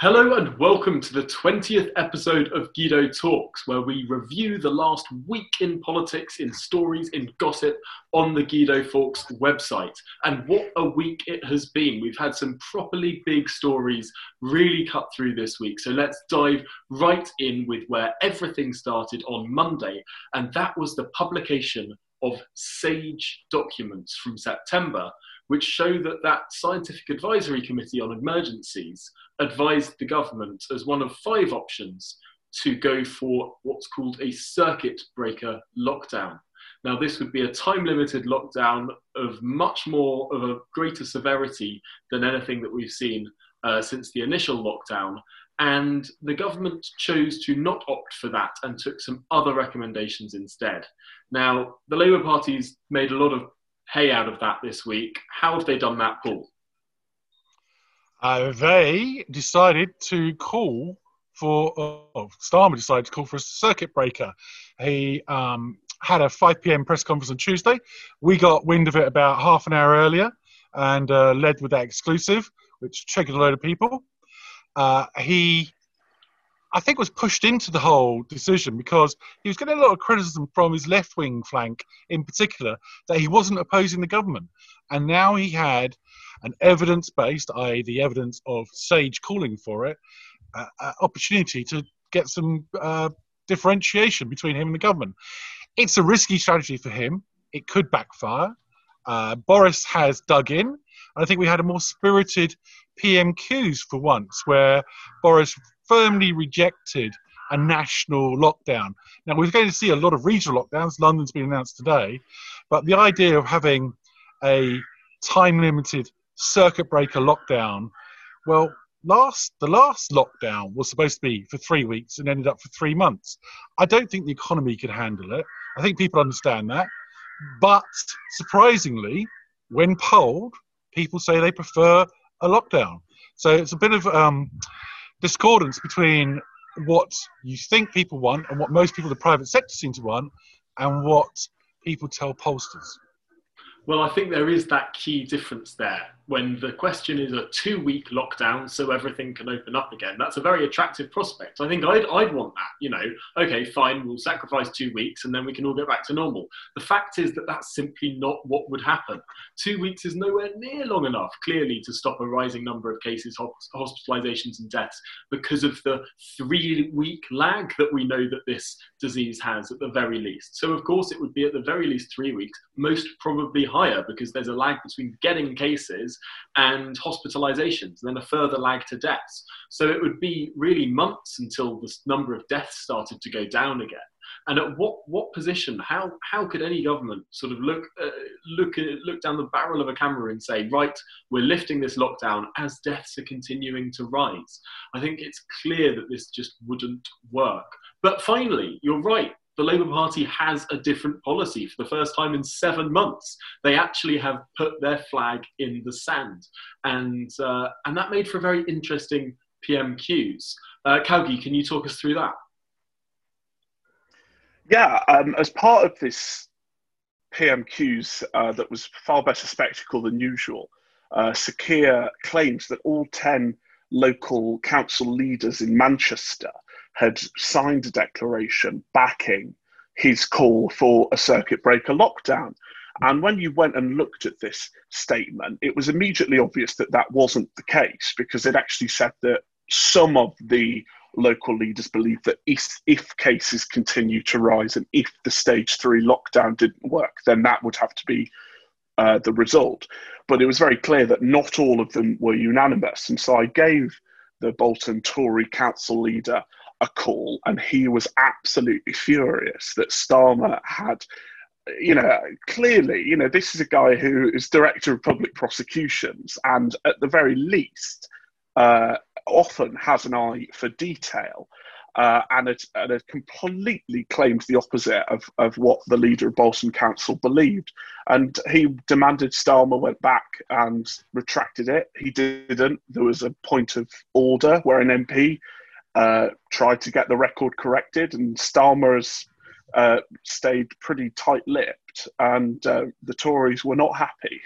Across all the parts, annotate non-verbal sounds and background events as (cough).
Hello and welcome to the 20th episode of Guido Talks, where we review the last week in politics, in stories, in gossip on the Guido Fawkes website. And what a week it has been. We've had some properly big stories really cut through this week. So let's dive right in with where everything started on Monday, and that was the publication of SAGE documents from September which show that that scientific advisory committee on emergencies advised the government as one of five options to go for what's called a circuit breaker lockdown. Now, this would be a time limited lockdown of much more of a greater severity than anything that we've seen uh, since the initial lockdown. And the government chose to not opt for that and took some other recommendations instead. Now, the Labour Party's made a lot of hay out of that this week. How have they done that, Paul? Uh, they decided to call for, oh, Starmer decided to call for a circuit breaker. He um, had a 5 p.m. press conference on Tuesday. We got wind of it about half an hour earlier and uh, led with that exclusive, which triggered a load of people. Uh, he I think was pushed into the whole decision because he was getting a lot of criticism from his left wing flank in particular that he wasn't opposing the government. And now he had an evidence based, i.e., the evidence of Sage calling for it, uh, uh, opportunity to get some uh, differentiation between him and the government. It's a risky strategy for him. It could backfire. Uh, Boris has dug in. I think we had a more spirited PMQs for once, where Boris firmly rejected a national lockdown. Now, we're going to see a lot of regional lockdowns. London's been announced today. But the idea of having a time limited circuit breaker lockdown, well, last the last lockdown was supposed to be for three weeks and ended up for three months. I don't think the economy could handle it. I think people understand that. But surprisingly, when polled, people say they prefer a lockdown. So it's a bit of um, discordance between what you think people want and what most people in the private sector seem to want and what people tell pollsters. Well, I think there is that key difference there when the question is a two week lockdown so everything can open up again. That's a very attractive prospect. I think I'd, I'd want that. You know, okay, fine, we'll sacrifice two weeks and then we can all get back to normal. The fact is that that's simply not what would happen. Two weeks is nowhere near long enough, clearly, to stop a rising number of cases, hospitalizations, and deaths because of the three week lag that we know that this disease has at the very least. So, of course, it would be at the very least three weeks, most probably higher because there's a lag between getting cases and hospitalizations, and then a further lag to deaths. So it would be really months until the number of deaths started to go down again. And at what, what position, how, how could any government sort of look, uh, look, at, look down the barrel of a camera and say, right, we're lifting this lockdown as deaths are continuing to rise? I think it's clear that this just wouldn't work. But finally, you're right the Labour Party has a different policy for the first time in seven months. They actually have put their flag in the sand, and uh, and that made for very interesting PMQs. Uh, Calgie, can you talk us through that? Yeah, um, as part of this PMQs uh, that was far better spectacle than usual, uh, Sir Keir claims that all 10 local council leaders in Manchester had signed a declaration backing his call for a circuit breaker lockdown. And when you went and looked at this statement, it was immediately obvious that that wasn't the case because it actually said that some of the local leaders believe that if, if cases continue to rise and if the stage three lockdown didn't work, then that would have to be uh, the result. But it was very clear that not all of them were unanimous. And so I gave the Bolton Tory council leader a call, and he was absolutely furious that Starmer had. You know, clearly, you know, this is a guy who is director of public prosecutions, and at the very least, uh, often has an eye for detail. Uh, and, it, and completely claimed the opposite of, of what the leader of Bolton Council believed. And he demanded Starmer went back and retracted it. He didn't. There was a point of order where an MP uh, tried to get the record corrected, and Starmer has uh, stayed pretty tight lipped, and uh, the Tories were not happy.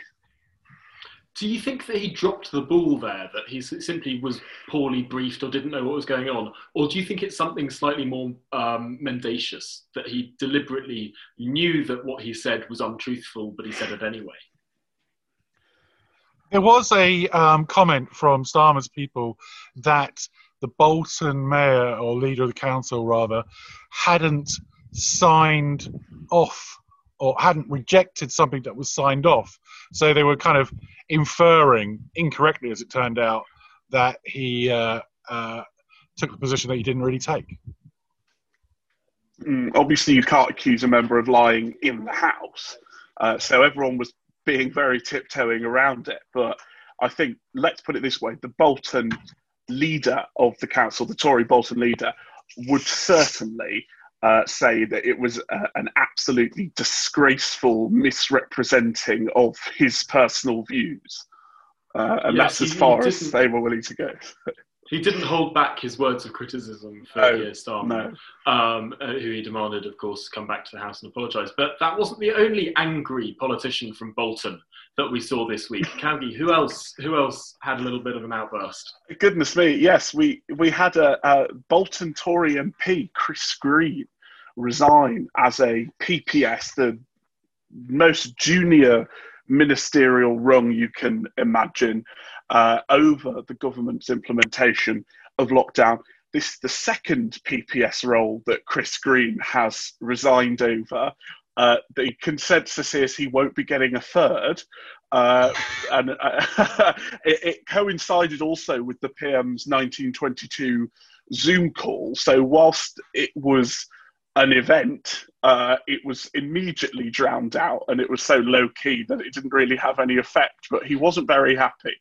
do you think that he dropped the ball there, that he simply was poorly briefed or didn't know what was going on? Or do you think it's something slightly more um, mendacious, that he deliberately knew that what he said was untruthful, but he said it anyway? There was a um, comment from Starmer's people that the Bolton mayor, or leader of the council rather, hadn't signed off or hadn't rejected something that was signed off. So they were kind of inferring, incorrectly as it turned out, that he uh, uh, took the position that he didn't really take. Mm, obviously, you can't accuse a member of lying in the House. Uh, so everyone was being very tiptoeing around it. But I think, let's put it this way the Bolton leader of the council, the Tory Bolton leader, would certainly uh, say that it was uh, an absolutely disgraceful misrepresenting of his personal views. Uh, and yes, that's as far as they were willing to go. (laughs) he didn't hold back his words of criticism for no, Keir Starmer, no. um, uh, who he demanded, of course, come back to the House and apologise. But that wasn't the only angry politician from Bolton that we saw this week. Calgie, who else? Who else had a little bit of an outburst? Goodness me, yes, we we had a, a Bolton Tory MP, Chris Green, resign as a PPS, the most junior ministerial rung you can imagine, uh, over the government's implementation of lockdown. This is the second PPS role that Chris Green has resigned over. Uh, the consensus is he won't be getting a third. Uh, (laughs) and uh, (laughs) it, it, coincided also with the PM's 1922 Zoom call. So, whilst it was an event, uh, it was immediately drowned out, and it was so low key that it didn't really have any effect. But he wasn't very happy.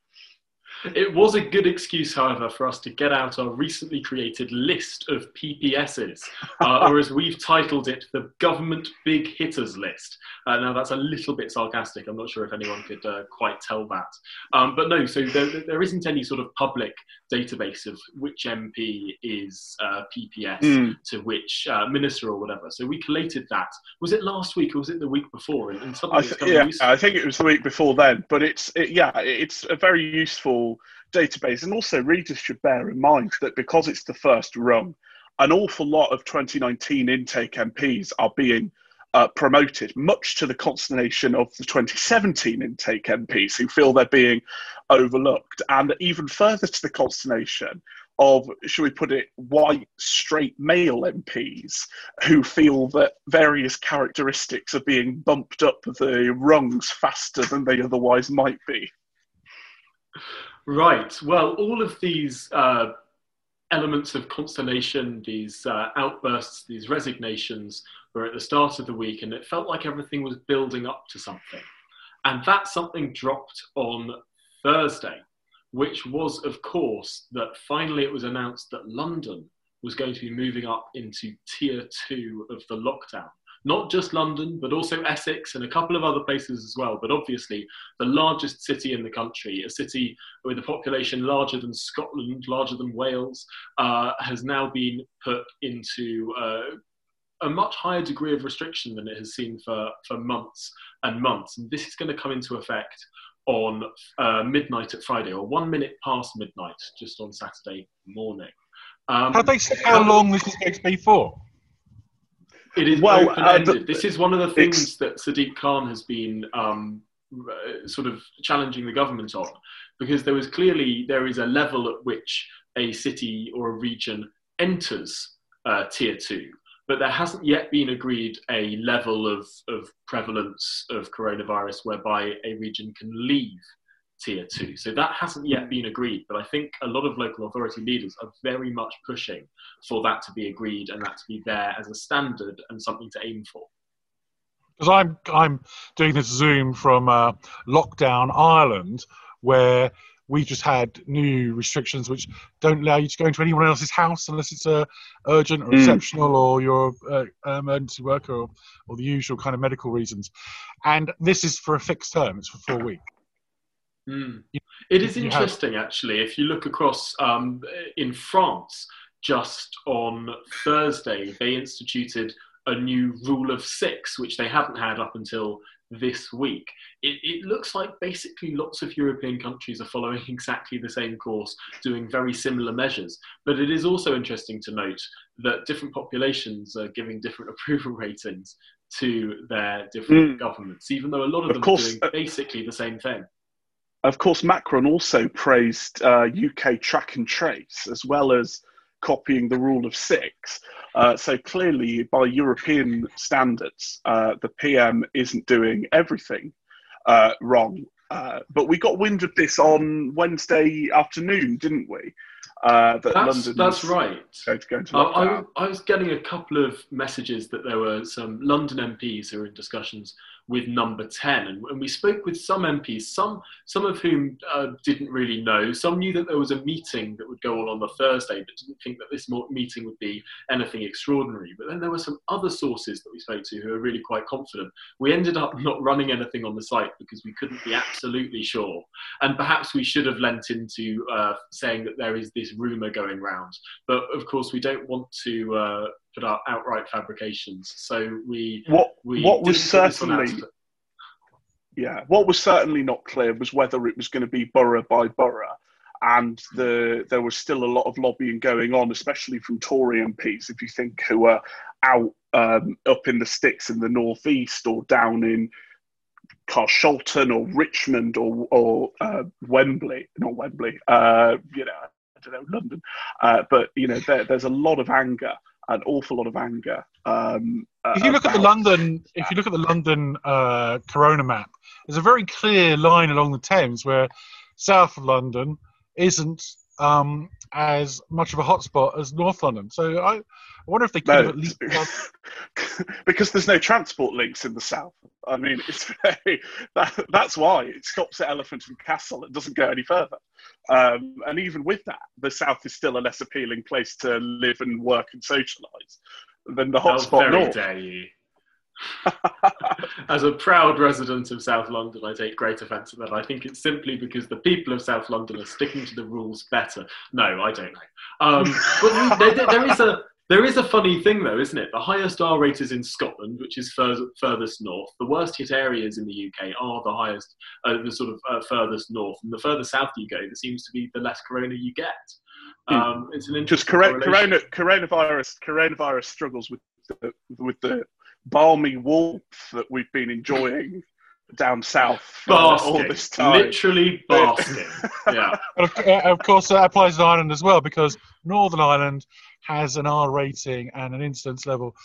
It was a good excuse, however, for us to get out our recently created list of PPSs, uh, (laughs) or as we've titled it, the Government Big Hitters List. Uh, now, that's a little bit sarcastic. I'm not sure if anyone could uh, quite tell that. Um, but no, so there, there isn't any sort of public database of which MP is uh, PPS mm. to which uh, minister or whatever. So we collated that. Was it last week or was it the week before? And, and I th- yeah, I think it was the week before then. But it's it, yeah, it's a very useful database. And also, readers should bear in mind that because it's the first rung, an awful lot of 2019 intake MPs are being uh, promoted, much to the consternation of the 2017 intake MPs who feel they're being overlooked, and even further to the consternation of, should we put it, white, straight male MPs who feel that various characteristics are being bumped up the rungs faster than they otherwise might be. Right. Well, all of these uh, elements of consternation, these uh, outbursts, these resignations were at the start of the week, and it felt like everything was building up to something. And that something dropped on Thursday, which was, of course, that finally it was announced that London was going to be moving up into tier two of the lockdown not just London, but also Essex and a couple of other places as well. But obviously, the largest city in the country, a city with a population larger than Scotland, larger than Wales, uh, has now been put into uh, a much higher degree of restriction than it has seen for, for months and months. And this is going to come into effect on uh, midnight at Friday, or one minute past midnight, just on Saturday morning. Um, Have they how long this is going to be for? It is well, open-ended. Uh, this is one of the things that Sadiq Khan has been um, uh, sort of challenging the government on, because there was clearly there is a level at which a city or a region enters uh, tier two, but there hasn't yet been agreed a level of, of prevalence of coronavirus whereby a region can leave tier two. So that hasn't yet been agreed, but I think a lot of local authority leaders are very much pushing for that to be agreed and that to be there as a standard and something to aim for. Because I'm I'm doing this Zoom from uh, lockdown Ireland, where we just had new restrictions which don't allow you to go into anyone else's house unless it's a urgent or mm. exceptional or you're an emergency worker or, or the usual kind of medical reasons. And this is for a fixed term; it's for four weeks. (laughs) Mm. It is interesting, have... actually, if you look across um, in France, just on Thursday, they instituted a new rule of six, which they haven't had up until this week. It, it, looks like basically lots of European countries are following (laughs) exactly the same course, doing very similar measures. But it is also interesting to note that different populations are giving different (laughs) approval ratings to their different mm. governments, even though a lot of, of them course, are doing uh, basically the same thing. Of course, Macron also praised uh, UK track and trace as well as copying the rule of six. Uh, so clearly, by European standards, uh, the PM isn't doing everything uh, wrong. Uh, but we got wind of this on Wednesday afternoon, didn't we? Uh, that that's, London that's right. Going to I, I, was getting a couple of messages that there were some London MPs who were in discussions with number 10. And, and we spoke with some MPs, some, some of whom uh, didn't really know. Some knew that there was a meeting that would go on on the Thursday, but didn't think that this meeting would be anything extraordinary. But then there were some other sources that we spoke to who were really quite confident. We ended up not running anything on the site because we couldn't be absolutely sure. And perhaps we should have lent into uh, saying that there is this rumour going round. But of course, we don't want to uh, put out outright fabrications. So we what we what was certainly yeah what was certainly not clear was whether it was going to be borough by borough. And the, there was still a lot of lobbying going on, especially from Tory MPs, if you think, who are out um, up in the sticks in the northeast or down in Carshalton or Richmond or, or uh, Wembley, not Wembley, uh, you know, I don't know, London. Uh, but, you know, there, there's a lot of anger an awful lot of anger. Um, if you look at the London, if you look at the London uh, Corona map, there's a very clear line along the Thames where South of London isn't um, as much of a hotspot as North London. So I, I wonder if they could no, have at least (laughs) because there's no transport links in the south. I mean, it's (laughs) very, that, that's why it stops at Elephant and Castle. It doesn't go any further. Um, and even with that, the south is still a less appealing place to live and work and socialise than the hotspot north. Dare you. As a proud resident of South London, I take great offence at that. I think it's simply because the people of South London are sticking to the rules better. No, I don't know. Um, but there, there is a there is a funny thing, though, isn't it? The highest R rate is in Scotland, which is fur- furthest north. The worst hit areas in the UK are the highest, uh, the sort of uh, furthest north. And the further south you go, there seems to be the less corona you get. Hmm. Um, it's an interesting. Just corona, coronavirus, coronavirus struggles with the, with the balmy warmth that we've been enjoying down south basking, all this time. Literally basking. (laughs) yeah. Of, uh, of, course, that applies to Ireland as well because Northern Ireland has an R rating and an incidence level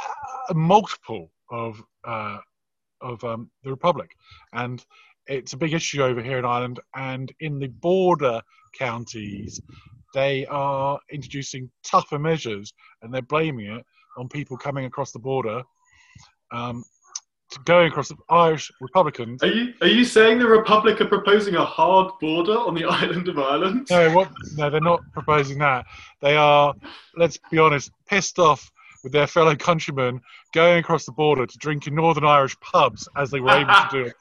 uh, multiple of uh, of um, the Republic, and it's a big issue over here in Ireland. And in the border counties, they are introducing tougher measures, and they're blaming it on people coming across the border. Um, going across the Irish Republicans. Are you are you saying the Republic are proposing a hard border on the (laughs) island of Ireland? No, what, no, they're not proposing that. They are, let's be honest, pissed off with their fellow countrymen going across the border to drink in Northern Irish pubs as they were able to do (laughs) it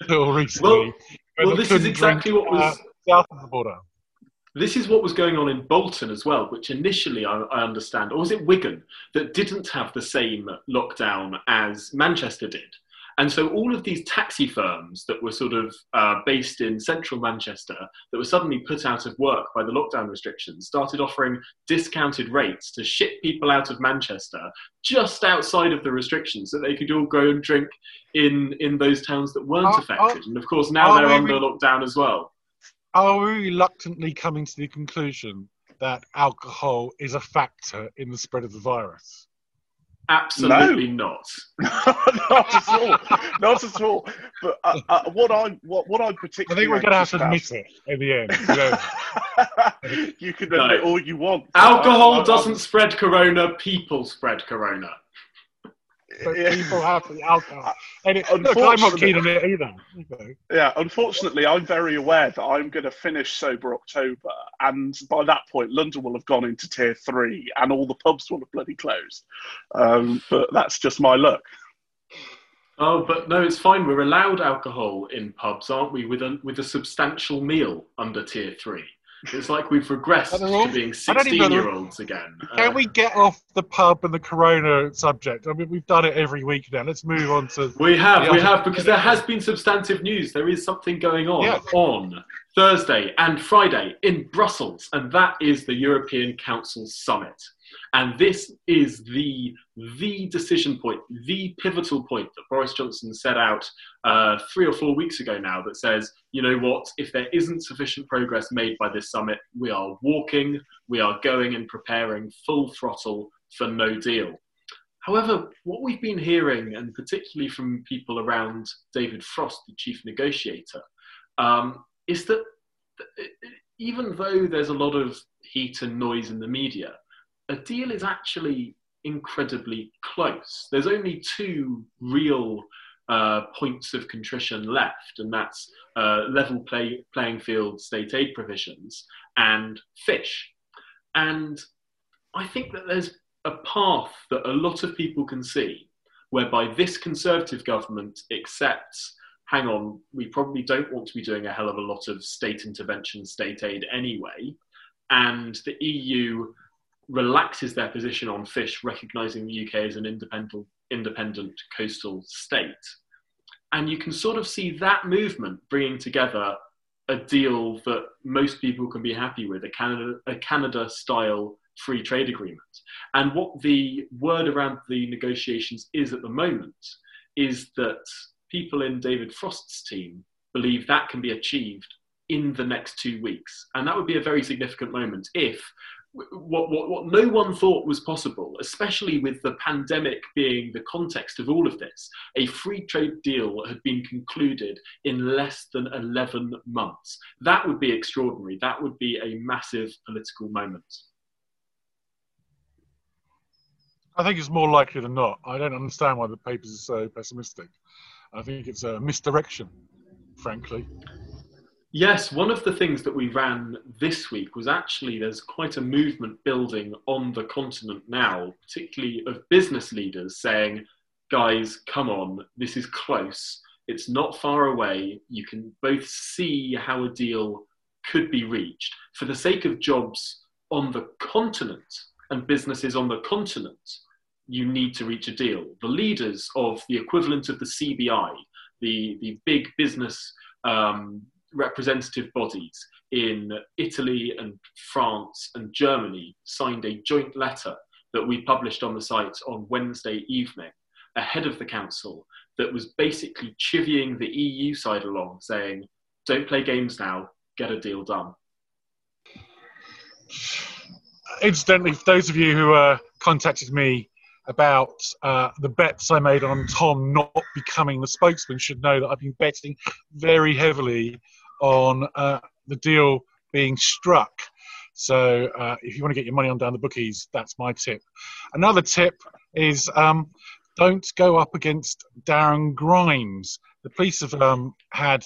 until recently. Well, well this is exactly drink, what was uh, south of the border. This is what was going on in Bolton as well, which initially I, I, understand, or was it Wigan, that didn't have the same lockdown as Manchester did. And so all of these taxi firms that were sort of uh, based in central Manchester that were suddenly put out of work by the lockdown restrictions started offering discounted rates to ship people out of Manchester just outside of the restrictions so they could all go and drink in, in those towns that weren't affected. and of course now they're under lockdown as well are we reluctantly coming to the conclusion that alcohol is a factor in the spread of the virus? Absolutely no. not. (laughs) not at all. not at all. But uh, uh, what I what what I particularly I think we're going to have to admit it in the end. You, know? (laughs) you can admit no. all you want. Alcohol I, I, doesn't spread corona. People spread corona but yeah. people have the alcohol. (laughs) And it, look, I'm not keen on it either. Yeah, unfortunately, I'm very aware that I'm going to finish sober October, and by that point, London will have gone into tier three, and all the pubs will have bloody closed. Um, but that's just my luck. Oh, but no, it's fine. We're allowed alcohol in pubs, aren't we? With a with a substantial meal under tier three. It's like we've regressed to being 16 year olds again. Can uh, we get off the pub and the corona subject? I mean, we've done it every week now. Let's move on to. We have, we have, because there has been substantive news. There is something going on yeah. on Thursday and Friday in Brussels, and that is the European Council Summit. And this is the the decision point, the pivotal point that Boris Johnson set out uh, three or four weeks ago now that says, you know what, if there isn't sufficient progress made by this summit, we are walking, we are going and preparing full throttle for no deal. However, what we've been hearing, and particularly from people around David Frost, the chief negotiator, um, is that even though there's a lot of heat and noise in the media, a deal is actually incredibly close. There's only two real uh, points of contrition left, and that's uh, level play, playing field state aid provisions and fish. And I think that there's a path that a lot of people can see whereby this Conservative government accepts hang on, we probably don't want to be doing a hell of a lot of state intervention, state aid anyway. And the EU relaxes their position on fish, recognizing the UK as an independent, independent coastal state. And you can sort of see that movement bringing together a deal that most people can be happy with, a Canada, a Canada style free trade agreement. And what the word around the negotiations is at the moment is that people in David Frost's team believe that can be achieved in the next two weeks. And that would be a very significant moment if what, what, what no one thought was possible, especially with the pandemic being the context of all of this, a free trade deal had been concluded in less than 11 months. That would be extraordinary. That would be a massive political moment. I think it's more likely than not. I don't understand why the papers are so pessimistic. I think it's a misdirection, frankly. Yes, one of the things that we ran this week was actually there's quite a movement building on the continent now, particularly of business leaders saying, guys, come on, this is close. It's not far away. You can both see how a deal could be reached. For the sake of jobs on the continent and businesses on the continent, you need to reach a deal. The leaders of the equivalent of the CBI, the, the big business um, representative bodies in Italy and France and Germany signed a joint letter that we published on the site on Wednesday evening ahead of the council that was basically chivying the EU side along, saying, don't play games now, get a deal done. Incidentally, for those of you who uh, contacted me about uh, the bets I made on Tom not becoming the spokesman should know that I've been betting very heavily on uh, the deal being struck. So uh, if you want to get your money on down the bookies, that's my tip. Another tip is um, don't go up against Darren Grimes. The police have um, had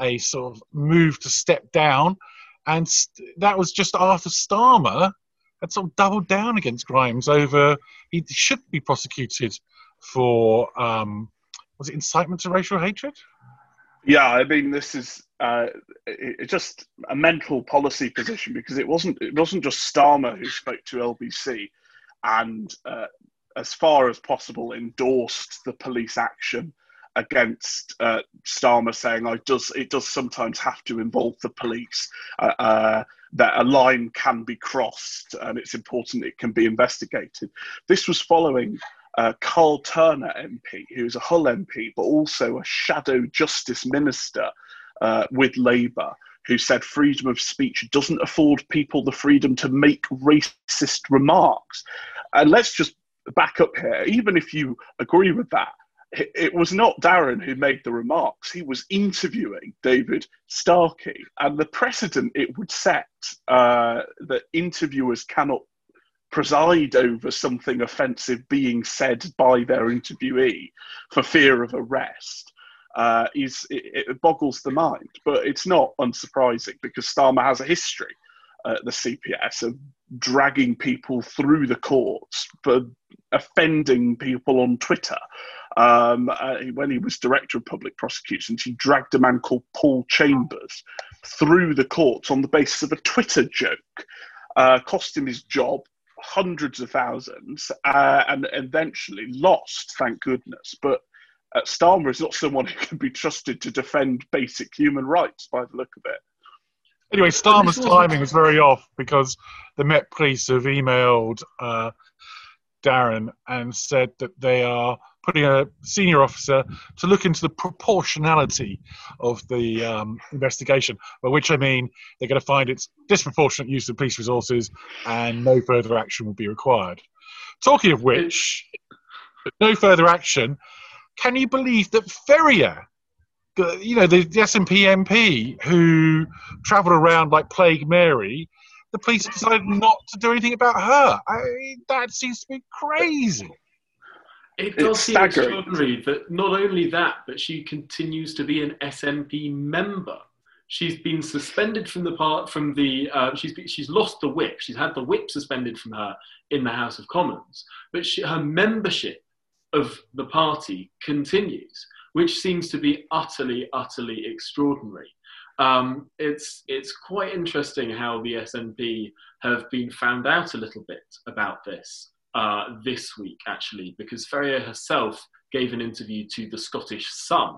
a sort of move to step down, and st- that was just after Starmer had sort of doubled down against Grimes over he should be prosecuted for um, was it incitement to racial hatred? Yeah, I mean, this is uh, it, just a mental policy position because it wasn't it wasn't just Starmer who spoke to LBC and uh, as far as possible endorsed the police action against uh, Starmer, saying I does it does sometimes have to involve the police. Uh, uh, that a line can be crossed and it's important it can be investigated. This was following uh, Karl Turner MP, who's a Hull MP, but also a shadow justice minister uh, with Labour, who said freedom of speech doesn't afford people the freedom to make racist remarks. And let's just back up here, even if you agree with that, it was not Darren who made the remarks. He was interviewing David Starkey, and the precedent it would set uh, that interviewers cannot preside over something offensive being said by their interviewee for fear of arrest uh, is it, it, boggles the mind. But it's not unsurprising because Starmer has a history at the CPS of dragging people through the courts for offending people on Twitter. Um, uh, when he was director of public prosecutions, he dragged a man called Paul Chambers through the courts on the basis of a Twitter joke, uh, cost him his job, hundreds of thousands, uh, and eventually lost, thank goodness. But uh, Starmer is not someone who can be trusted to defend basic human rights by the look of it. Anyway, Starmer's timing was very off because the Met Police have emailed uh, Darren and said that they are putting a senior officer to look into the proportionality of the um, investigation, by which I mean they're going to find it's disproportionate use of police resources and no further action will be required. Talking of which, no further action. Can you believe that Ferrier, you know, the, the SNP MP who travelled around like Plague Mary, the police decided not to do anything about her. I, that seems to be crazy. It does seem staggering. extraordinary that not only that, but she continues to be an SNP member. She's been suspended from the part from the. Uh, she's she's lost the whip. She's had the whip suspended from her in the House of Commons, but she, her membership of the party continues, which seems to be utterly, utterly extraordinary. Um, it's it's quite interesting how the SNP have been found out a little bit about this uh, this week, actually, because Ferrier herself gave an interview to the Scottish Sun,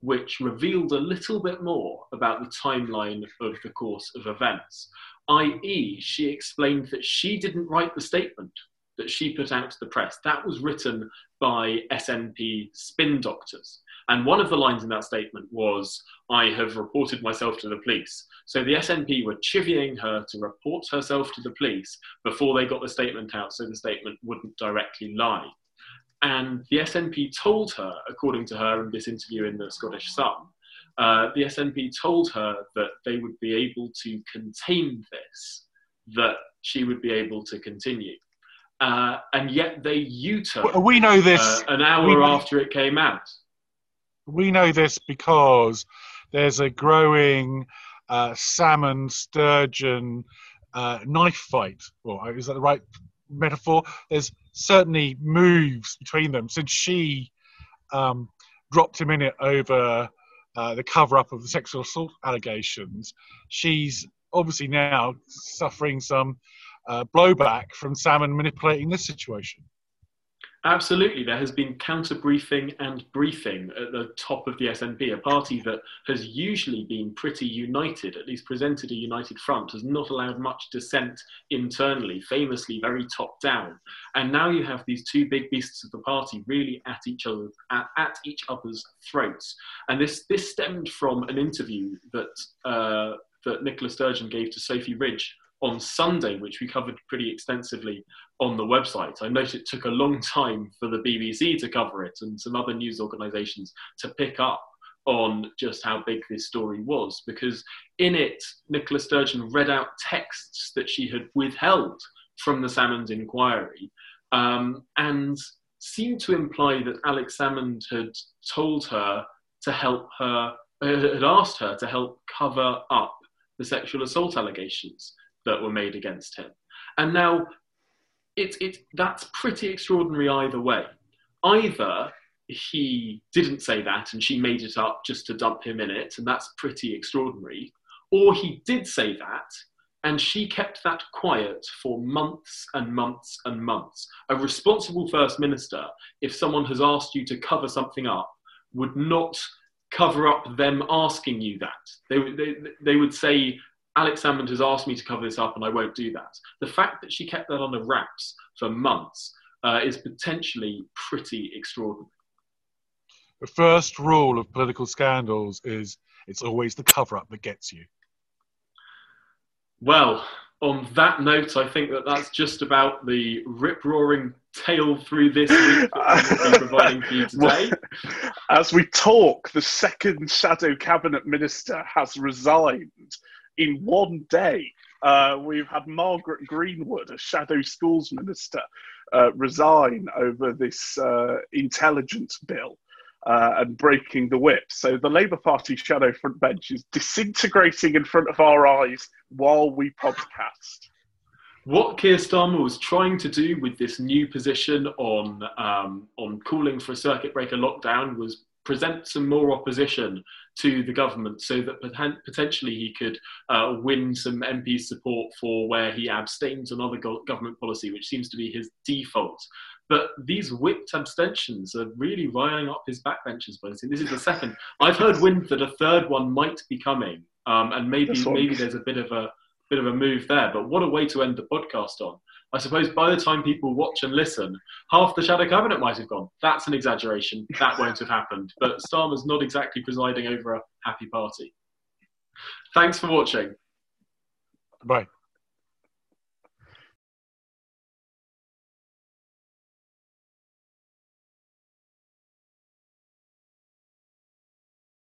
which revealed a little bit more about the timeline of the course of events. I.e., she explained that she didn't write the statement that she put out to the press. That was written by SNP spin doctors. And one of the lines in that statement was, I have reported myself to the police. So the SNP were chivying her to report herself to the police before they got the statement out so the statement wouldn't directly lie. And the SNP told her, according to her in this interview in the Scottish Sun, uh, the SNP told her that they would be able to contain this, that she would be able to continue. Uh, and yet they U-turned. We know this uh, an hour we, after it came out. We know this because there's a growing uh, Salmond Sturgeon uh, knife fight. Or is that the right metaphor? There's certainly moves between them since she um, dropped him in it over uh, the cover up of the sexual assault allegations. She's obviously now suffering some uh, blowback from Salmond manipulating this situation. Absolutely, there has been counter briefing and briefing at the top of the SNP, a party that has usually been pretty united, at least presented a united front, has not allowed much dissent internally, famously very top down. And now you have these two big beasts of the party really at each other at, at each other's throats. And this this stemmed from an interview that uh, that Nicola Sturgeon gave to Sophy Ridge on Sunday, which we covered pretty extensively on the website. I note it took a long time for the BBC to cover it and some other news organisations to pick up on just how big this story was, because in it, Nicola Sturgeon read out texts that she had withheld from the Salmond inquiry um, and seemed to imply that Alex Salmond had told her to help her, uh, had asked her to help cover up the sexual assault allegations that were made against him. And now it's it, that's pretty extraordinary either way. Either he didn't say that and she made it up just to dump him in it, and that's pretty extraordinary, or he did say that and she kept that quiet for months and months and months. A responsible first minister, if someone has asked you to cover something up, would not cover up them asking you that. They, they, they would say, Alex Salmond has asked me to cover this up and I won't do that. The fact that she kept that on the wraps for months uh, is potentially pretty extraordinary. The first rule of political scandals is it's always the cover up that gets you. Well, on that note, I think that that's just about the rip roaring tale through this week that (laughs) we'll be providing for you today. As we talk, the second shadow cabinet minister has resigned in one day, uh, we've had Margaret Greenwood, a shadow schools minister, uh, resign over this uh, intelligence bill uh, and breaking the whip. So the Labour Party shadow front bench is disintegrating in front of our eyes while we podcast. what Keir Starmer was trying to do with this new position on um, on calling for a circuit breaker lockdown was present some more opposition to the government so that potentially he could uh, win some MP support for where he abstains on other government policy, which seems to be his default. But these whipped abstentions are really riling up his backbenchers. But this is the second. I've heard wind that a third one might be coming, um, and maybe maybe there's a bit of a bit of a move there. But what a way to end the podcast on. I suppose by the time people watch and listen, half the shadow cabinet might have gone. That's an exaggeration. That (laughs) won't have happened. But Starmer's not exactly presiding over a happy party. Thanks for watching. Bye.